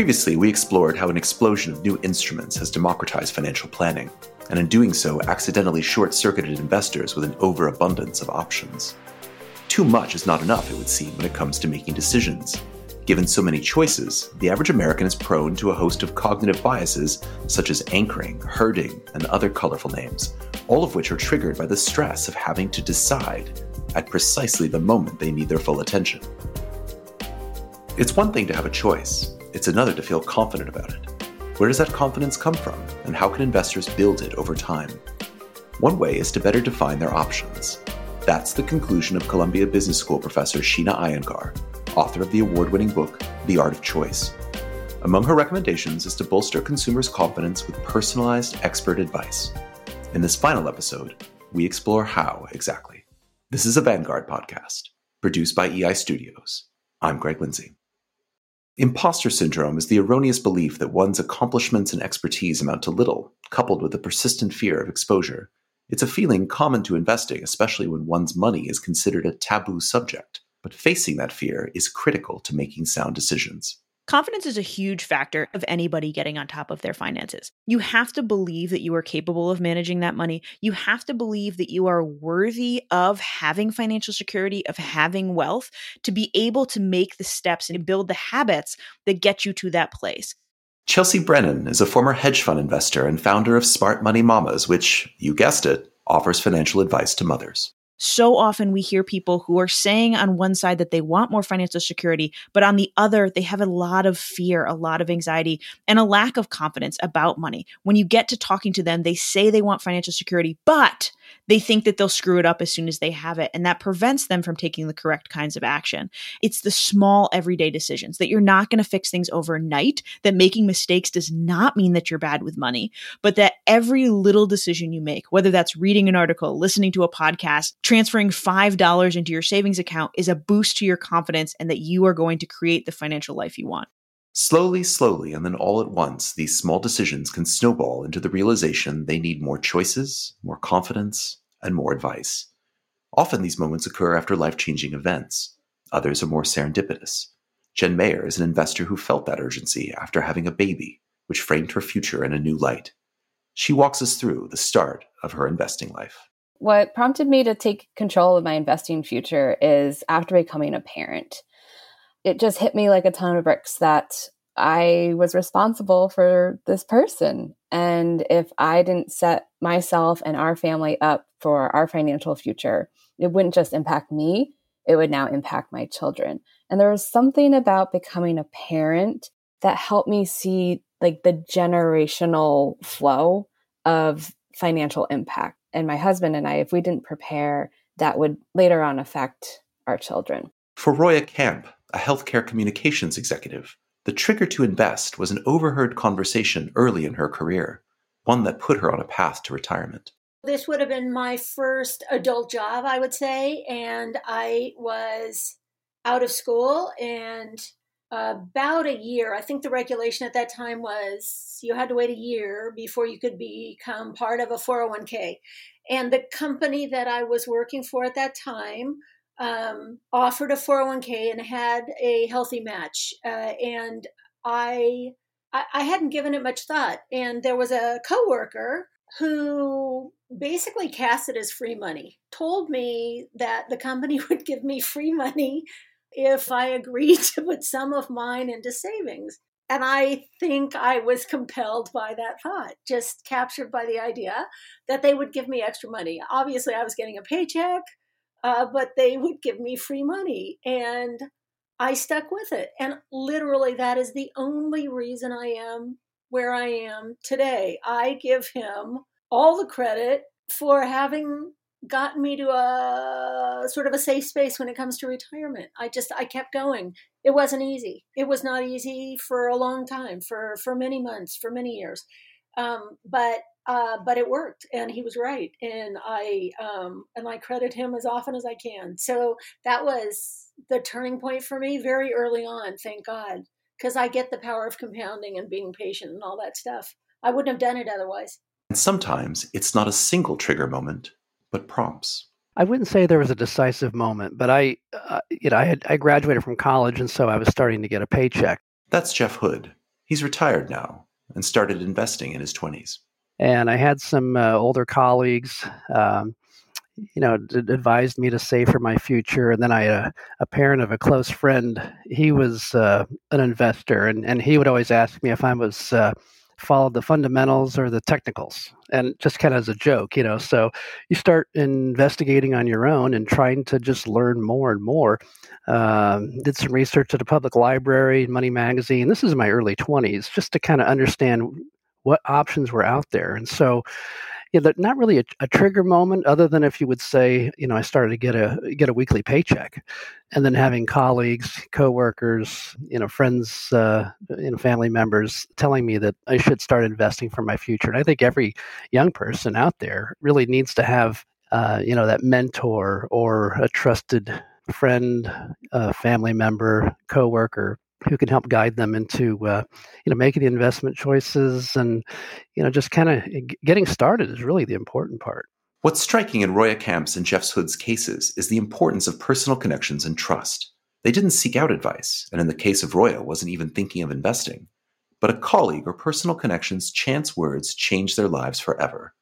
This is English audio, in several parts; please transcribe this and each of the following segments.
Previously, we explored how an explosion of new instruments has democratized financial planning, and in doing so, accidentally short circuited investors with an overabundance of options. Too much is not enough, it would seem, when it comes to making decisions. Given so many choices, the average American is prone to a host of cognitive biases such as anchoring, herding, and other colorful names, all of which are triggered by the stress of having to decide at precisely the moment they need their full attention. It's one thing to have a choice, it's another to feel confident about it. Where does that confidence come from, and how can investors build it over time? One way is to better define their options. That's the conclusion of Columbia Business School professor Sheena Iyengar, author of the award winning book, The Art of Choice. Among her recommendations is to bolster consumers' confidence with personalized expert advice. In this final episode, we explore how exactly. This is a Vanguard podcast, produced by EI Studios. I'm Greg Lindsay. Imposter syndrome is the erroneous belief that one's accomplishments and expertise amount to little, coupled with a persistent fear of exposure. It's a feeling common to investing, especially when one's money is considered a taboo subject. But facing that fear is critical to making sound decisions. Confidence is a huge factor of anybody getting on top of their finances. You have to believe that you are capable of managing that money. You have to believe that you are worthy of having financial security, of having wealth, to be able to make the steps and build the habits that get you to that place. Chelsea Brennan is a former hedge fund investor and founder of Smart Money Mamas, which, you guessed it, offers financial advice to mothers so often we hear people who are saying on one side that they want more financial security, but on the other, they have a lot of fear, a lot of anxiety, and a lack of confidence about money. When you get to talking to them, they say they want financial security, but they think that they'll screw it up as soon as they have it. And that prevents them from taking the correct kinds of action. It's the small everyday decisions that you're not going to fix things overnight, that making mistakes does not mean that you're bad with money, but that every little decision you make, whether that's reading an article, listening to a podcast, transferring $5 into your savings account is a boost to your confidence and that you are going to create the financial life you want. Slowly, slowly, and then all at once, these small decisions can snowball into the realization they need more choices, more confidence, and more advice. Often these moments occur after life changing events. Others are more serendipitous. Jen Mayer is an investor who felt that urgency after having a baby, which framed her future in a new light. She walks us through the start of her investing life. What prompted me to take control of my investing future is after becoming a parent it just hit me like a ton of bricks that I was responsible for this person. And if I didn't set myself and our family up for our financial future, it wouldn't just impact me, it would now impact my children. And there was something about becoming a parent that helped me see like the generational flow of financial impact. And my husband and I, if we didn't prepare, that would later on affect our children. For Roya Camp, a healthcare communications executive, the trigger to invest was an overheard conversation early in her career, one that put her on a path to retirement. This would have been my first adult job, I would say, and I was out of school and about a year. I think the regulation at that time was you had to wait a year before you could become part of a 401k. And the company that I was working for at that time um, offered a 401k and had a healthy match. Uh, and I, I, I hadn't given it much thought. And there was a coworker who basically cast it as free money, told me that the company would give me free money if I agreed to put some of mine into savings. And I think I was compelled by that thought, just captured by the idea that they would give me extra money. Obviously, I was getting a paycheck uh, but they would give me free money. And I stuck with it. And literally, that is the only reason I am where I am today. I give him all the credit for having gotten me to a sort of a safe space when it comes to retirement. I just I kept going. It wasn't easy. It was not easy for a long time, for for many months, for many years. Um, but uh, but it worked, and he was right, and I um, and I credit him as often as I can. So that was the turning point for me very early on. Thank God, because I get the power of compounding and being patient and all that stuff. I wouldn't have done it otherwise. And sometimes it's not a single trigger moment, but prompts. I wouldn't say there was a decisive moment, but I, uh, you know, I had I graduated from college, and so I was starting to get a paycheck. That's Jeff Hood. He's retired now and started investing in his 20s. And I had some uh, older colleagues, um, you know, d- advised me to save for my future. And then I, uh, a parent of a close friend, he was uh, an investor, and, and he would always ask me if I was followed the fundamentals or the technicals and just kind of as a joke you know so you start investigating on your own and trying to just learn more and more. Um, did some research at the public library money magazine. This is my early 20s just to kind of understand what options were out there and so yeah, that not really a, a, trigger moment, other than if you would say, you know, I started to get a get a weekly paycheck, and then having colleagues, coworkers, you know, friends, uh, you know, family members telling me that I should start investing for my future. And I think every young person out there really needs to have, uh, you know, that mentor or a trusted friend, uh, family member, coworker who can help guide them into uh, you know making the investment choices and you know just kind of getting started is really the important part. What's striking in roya camp's and jeff hood's cases is the importance of personal connections and trust. They didn't seek out advice and in the case of roya wasn't even thinking of investing. But a colleague or personal connection's chance words changed their lives forever.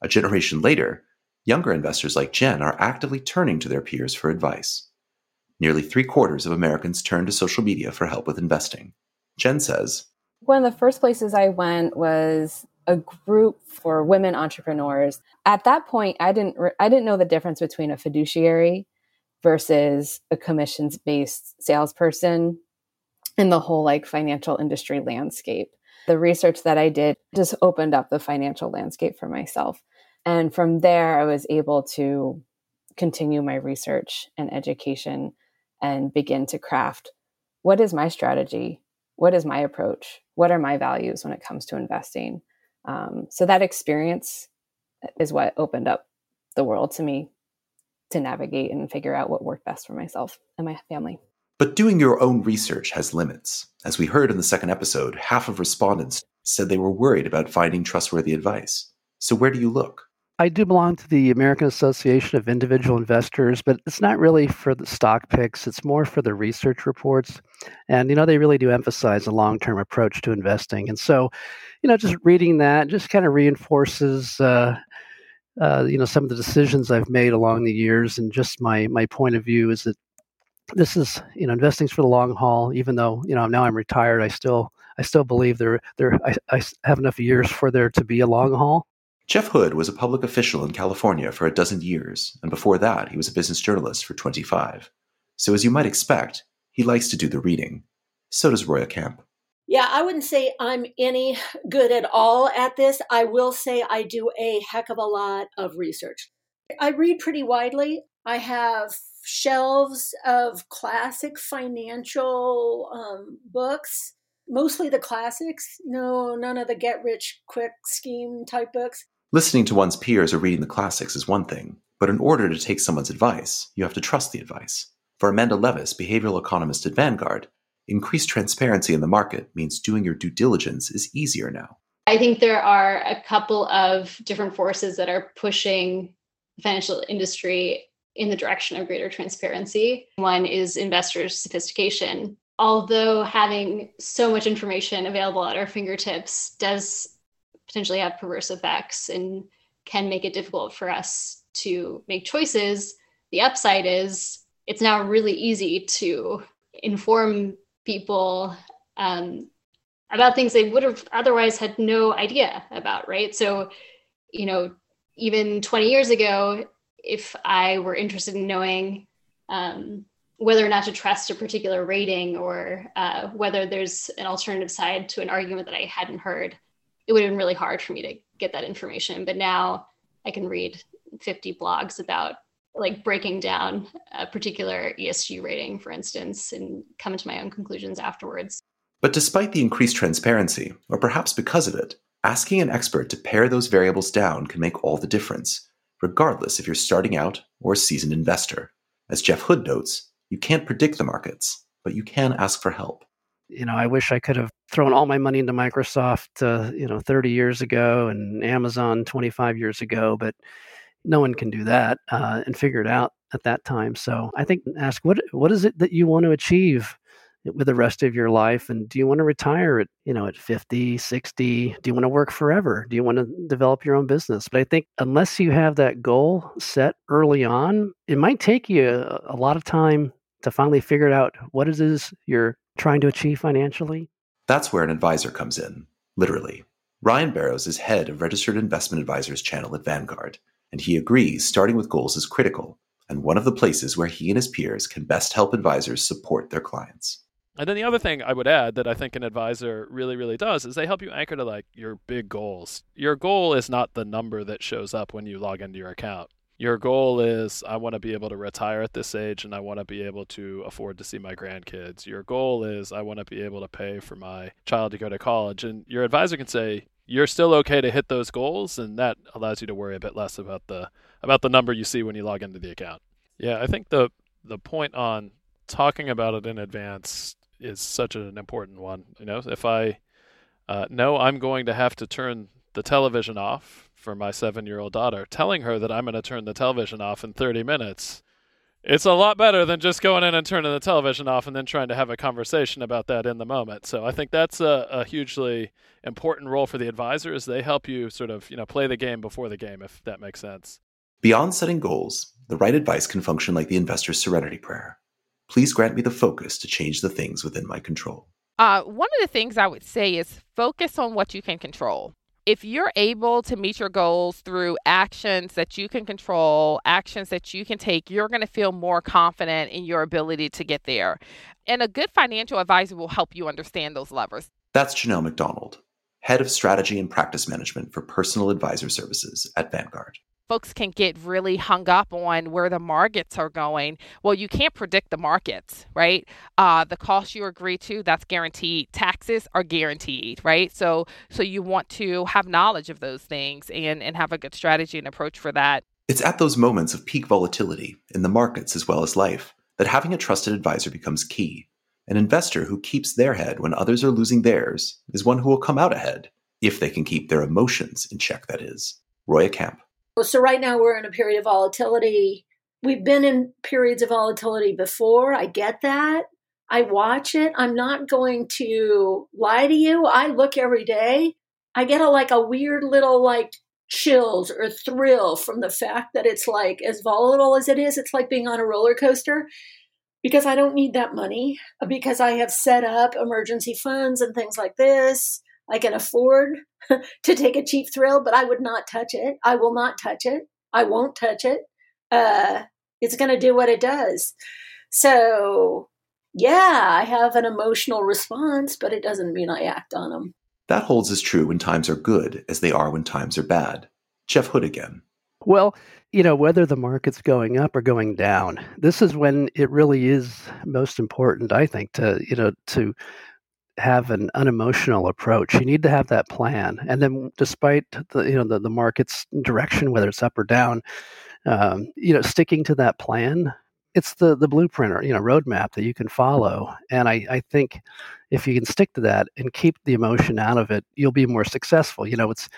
A generation later younger investors like jen are actively turning to their peers for advice Nearly three quarters of Americans turn to social media for help with investing. Jen says One of the first places I went was a group for women entrepreneurs. At that point, I didn't re- I didn't know the difference between a fiduciary versus a commissions based salesperson in the whole like financial industry landscape. The research that I did just opened up the financial landscape for myself. And from there, I was able to continue my research and education and begin to craft what is my strategy? What is my approach? What are my values when it comes to investing? Um, so that experience is what opened up the world to me to navigate and figure out what worked best for myself and my family. But doing your own research has limits. As we heard in the second episode, half of respondents said they were worried about finding trustworthy advice. So, where do you look? I do belong to the American Association of Individual Investors, but it's not really for the stock picks. It's more for the research reports. And, you know, they really do emphasize a long term approach to investing. And so, you know, just reading that just kind of reinforces, uh, uh, you know, some of the decisions I've made along the years. And just my, my point of view is that this is, you know, investing's for the long haul, even though, you know, now I'm retired, I still, I still believe there, there, I, I have enough years for there to be a long haul. Jeff Hood was a public official in California for a dozen years, and before that, he was a business journalist for 25. So, as you might expect, he likes to do the reading. So does Roya Camp. Yeah, I wouldn't say I'm any good at all at this. I will say I do a heck of a lot of research. I read pretty widely. I have shelves of classic financial um, books, mostly the classics. No, none of the get rich quick scheme type books. Listening to one's peers or reading the classics is one thing, but in order to take someone's advice, you have to trust the advice. For Amanda Levis, behavioral economist at Vanguard, increased transparency in the market means doing your due diligence is easier now. I think there are a couple of different forces that are pushing the financial industry in the direction of greater transparency. One is investors' sophistication. Although having so much information available at our fingertips does potentially have perverse effects and can make it difficult for us to make choices. The upside is it's now really easy to inform people um, about things they would have otherwise had no idea about, right? So, you know, even 20 years ago, if I were interested in knowing um, whether or not to trust a particular rating or uh, whether there's an alternative side to an argument that I hadn't heard, it would have been really hard for me to get that information. But now I can read 50 blogs about like breaking down a particular ESG rating, for instance, and come to my own conclusions afterwards. But despite the increased transparency, or perhaps because of it, asking an expert to pare those variables down can make all the difference, regardless if you're starting out or a seasoned investor. As Jeff Hood notes, you can't predict the markets, but you can ask for help you know, I wish I could have thrown all my money into Microsoft, uh, you know, 30 years ago and Amazon 25 years ago, but no one can do that uh, and figure it out at that time. So I think ask what what is it that you want to achieve with the rest of your life? And do you want to retire at you know at 50 60 do you want to work forever? Do you want to develop your own business? But i think unless you have that goal set early on it might take you a, lot of time to finally figure out what it is you're trying to achieve financially that's where an advisor comes in literally ryan barrows is head of registered investment advisors channel at vanguard and he agrees starting with goals is critical and one of the places where he and his peers can best help advisors support their clients and then the other thing I would add that I think an advisor really, really does is they help you anchor to like your big goals. Your goal is not the number that shows up when you log into your account. Your goal is I want to be able to retire at this age and I want to be able to afford to see my grandkids. Your goal is I want to be able to pay for my child to go to college. And your advisor can say, you're still okay to hit those goals and that allows you to worry a bit less about the about the number you see when you log into the account. Yeah, I think the the point on talking about it in advance is such an important one. You know, if I uh, know I'm going to have to turn the television off for my seven year old daughter, telling her that I'm going to turn the television off in 30 minutes, it's a lot better than just going in and turning the television off and then trying to have a conversation about that in the moment. So I think that's a, a hugely important role for the advisors. They help you sort of, you know, play the game before the game, if that makes sense. Beyond setting goals, the right advice can function like the investor's serenity prayer. Please grant me the focus to change the things within my control. Uh, one of the things I would say is focus on what you can control. If you're able to meet your goals through actions that you can control, actions that you can take, you're going to feel more confident in your ability to get there. And a good financial advisor will help you understand those levers. That's Janelle McDonald, Head of Strategy and Practice Management for Personal Advisor Services at Vanguard folks can get really hung up on where the markets are going. Well, you can't predict the markets, right? Uh, the cost you agree to, that's guaranteed. Taxes are guaranteed, right? So, so you want to have knowledge of those things and and have a good strategy and approach for that. It's at those moments of peak volatility in the markets as well as life that having a trusted advisor becomes key. An investor who keeps their head when others are losing theirs is one who will come out ahead if they can keep their emotions in check. That is, Roya Camp. So right now we're in a period of volatility. We've been in periods of volatility before. I get that. I watch it. I'm not going to lie to you. I look every day. I get a like a weird little like chills or thrill from the fact that it's like as volatile as it is. It's like being on a roller coaster because I don't need that money because I have set up emergency funds and things like this. I can afford to take a cheap thrill, but I would not touch it. I will not touch it. I won't touch it. Uh, it's going to do what it does. So, yeah, I have an emotional response, but it doesn't mean I act on them. That holds as true when times are good as they are when times are bad. Jeff Hood again. Well, you know, whether the market's going up or going down, this is when it really is most important, I think, to, you know, to have an unemotional approach. You need to have that plan, and then despite the you know the, the market's direction, whether it's up or down, um, you know, sticking to that plan. It's the the blueprint or you know roadmap that you can follow, and I, I think if you can stick to that and keep the emotion out of it, you'll be more successful. You know, it's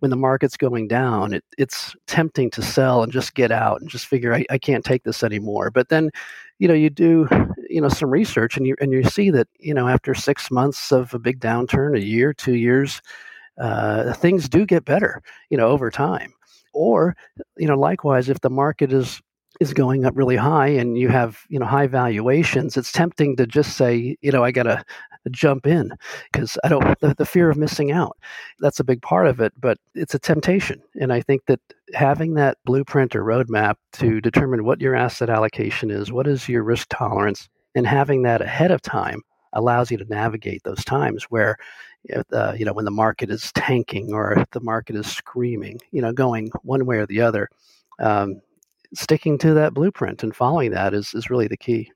when the market's going down, it, it's tempting to sell and just get out and just figure I, I can't take this anymore. But then, you know, you do you know some research and you and you see that you know after six months of a big downturn, a year, two years, uh, things do get better. You know, over time. Or, you know, likewise, if the market is is going up really high and you have you know high valuations it's tempting to just say you know i gotta jump in because i don't the, the, fear of missing out that's a big part of it but it's a temptation and i think that having that blueprint or roadmap to determine what your asset allocation is what is your risk tolerance and having that ahead of time allows you to navigate those times where uh, you know when the market is tanking or the market is screaming you know going one way or the other um, sticking to that blueprint and following that is, is really the key.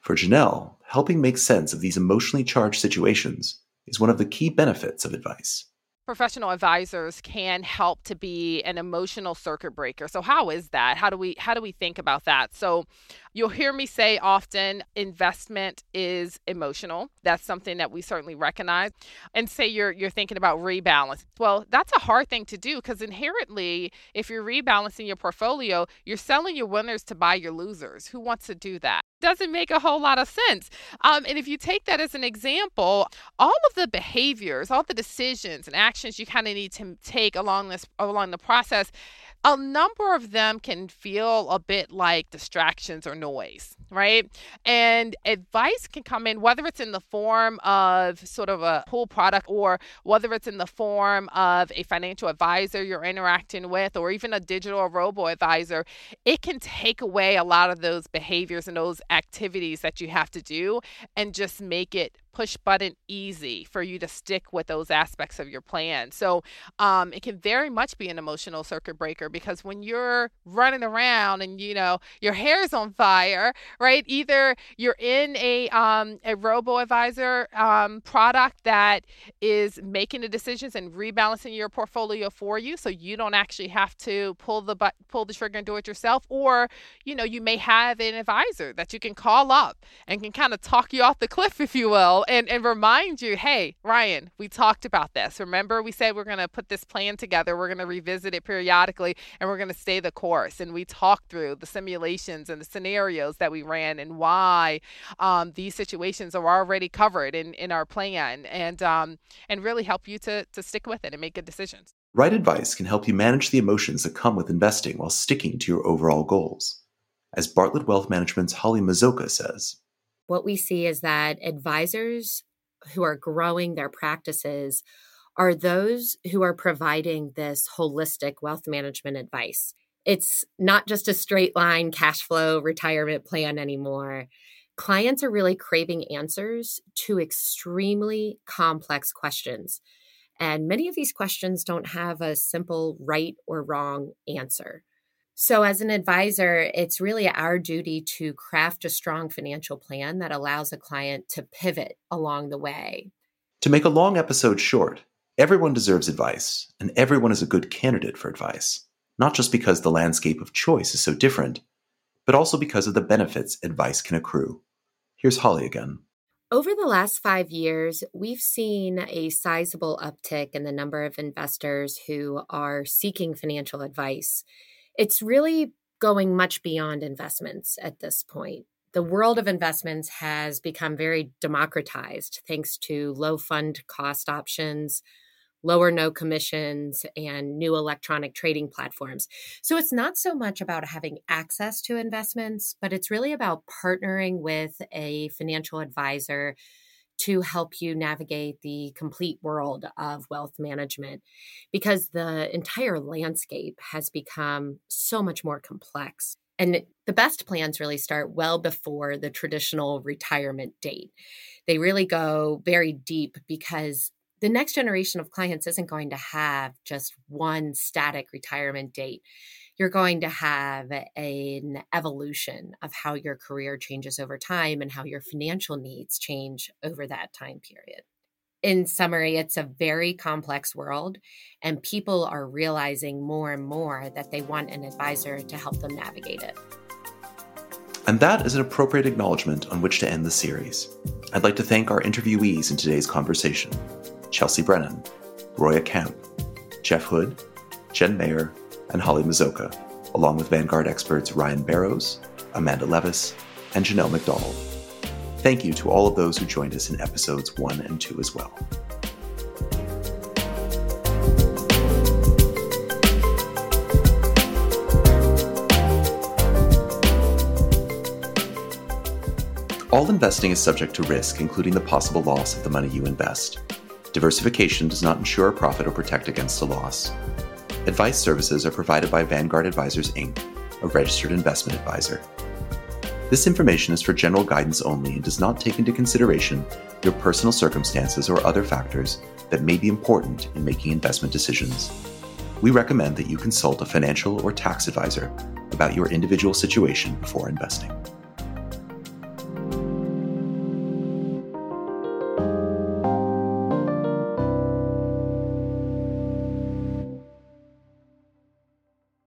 For Janelle, helping make sense of these emotionally charged situations is one of the key benefits of advice. professional advisors can help to be an emotional circuit breaker. So how is that? How do we how do we think about that? So you'll hear me say often investment is emotional. That's something that we certainly recognize. And say you're you're thinking about rebalance. Well, that's a hard thing to do because inherently if you're rebalancing your portfolio, you're selling your winners to buy your losers. Who wants to do that? Doesn't make a whole lot of sense. Um, and if you take that as an example, all of the behaviors, all the decisions and actions you kind of need to take along this along the process a number of them can feel a bit like distractions or noise, right? And advice can come in, whether it's in the form of sort of a pool product or whether it's in the form of a financial advisor you're interacting with or even a digital robo advisor, it can take away a lot of those behaviors and those activities that you have to do and just make it push button easy for you to stick with those aspects of your plan. So um, it can very much be an emotional circuit breaker because when you're running around and you know your hair's on fire, right? Either you're in a um, a robo advisor um, product that is making the decisions and rebalancing your portfolio for you, so you don't actually have to pull the but pull the trigger and do it yourself, or you know you may have an advisor that you can call up and can kind of talk you off the cliff, if you will and, and remind you hey, Ryan, we talked about this. Remember, we said we're going to put this plan together, we're going to revisit it periodically, and we're going to stay the course. And we talked through the simulations and the scenarios that we ran and why um, these situations are already covered in, in our plan and, um, and really help you to, to stick with it and make good decisions. Right advice can help you manage the emotions that come with investing while sticking to your overall goals. As Bartlett Wealth Management's Holly Mazoka says, what we see is that advisors who are growing their practices are those who are providing this holistic wealth management advice. It's not just a straight line cash flow retirement plan anymore. Clients are really craving answers to extremely complex questions. And many of these questions don't have a simple right or wrong answer. So, as an advisor, it's really our duty to craft a strong financial plan that allows a client to pivot along the way. To make a long episode short, everyone deserves advice, and everyone is a good candidate for advice, not just because the landscape of choice is so different, but also because of the benefits advice can accrue. Here's Holly again. Over the last five years, we've seen a sizable uptick in the number of investors who are seeking financial advice it's really going much beyond investments at this point. The world of investments has become very democratized thanks to low fund cost options, lower no commissions, and new electronic trading platforms. So it's not so much about having access to investments, but it's really about partnering with a financial advisor to help you navigate the complete world of wealth management because the entire landscape has become so much more complex. And the best plans really start well before the traditional retirement date. They really go very deep because the next generation of clients isn't going to have just one static retirement date you're going to have an evolution of how your career changes over time and how your financial needs change over that time period. In summary, it's a very complex world, and people are realizing more and more that they want an advisor to help them navigate it. And that is an appropriate acknowledgement on which to end the series. I'd like to thank our interviewees in today's conversation Chelsea Brennan, Roya Kemp, Jeff Hood, Jen Mayer, and Holly Mazoka, along with Vanguard experts Ryan Barrows, Amanda Levis, and Janelle McDonald. Thank you to all of those who joined us in episodes 1 and 2 as well. All investing is subject to risk, including the possible loss of the money you invest. Diversification does not ensure a profit or protect against a loss. Advice services are provided by Vanguard Advisors Inc., a registered investment advisor. This information is for general guidance only and does not take into consideration your personal circumstances or other factors that may be important in making investment decisions. We recommend that you consult a financial or tax advisor about your individual situation before investing.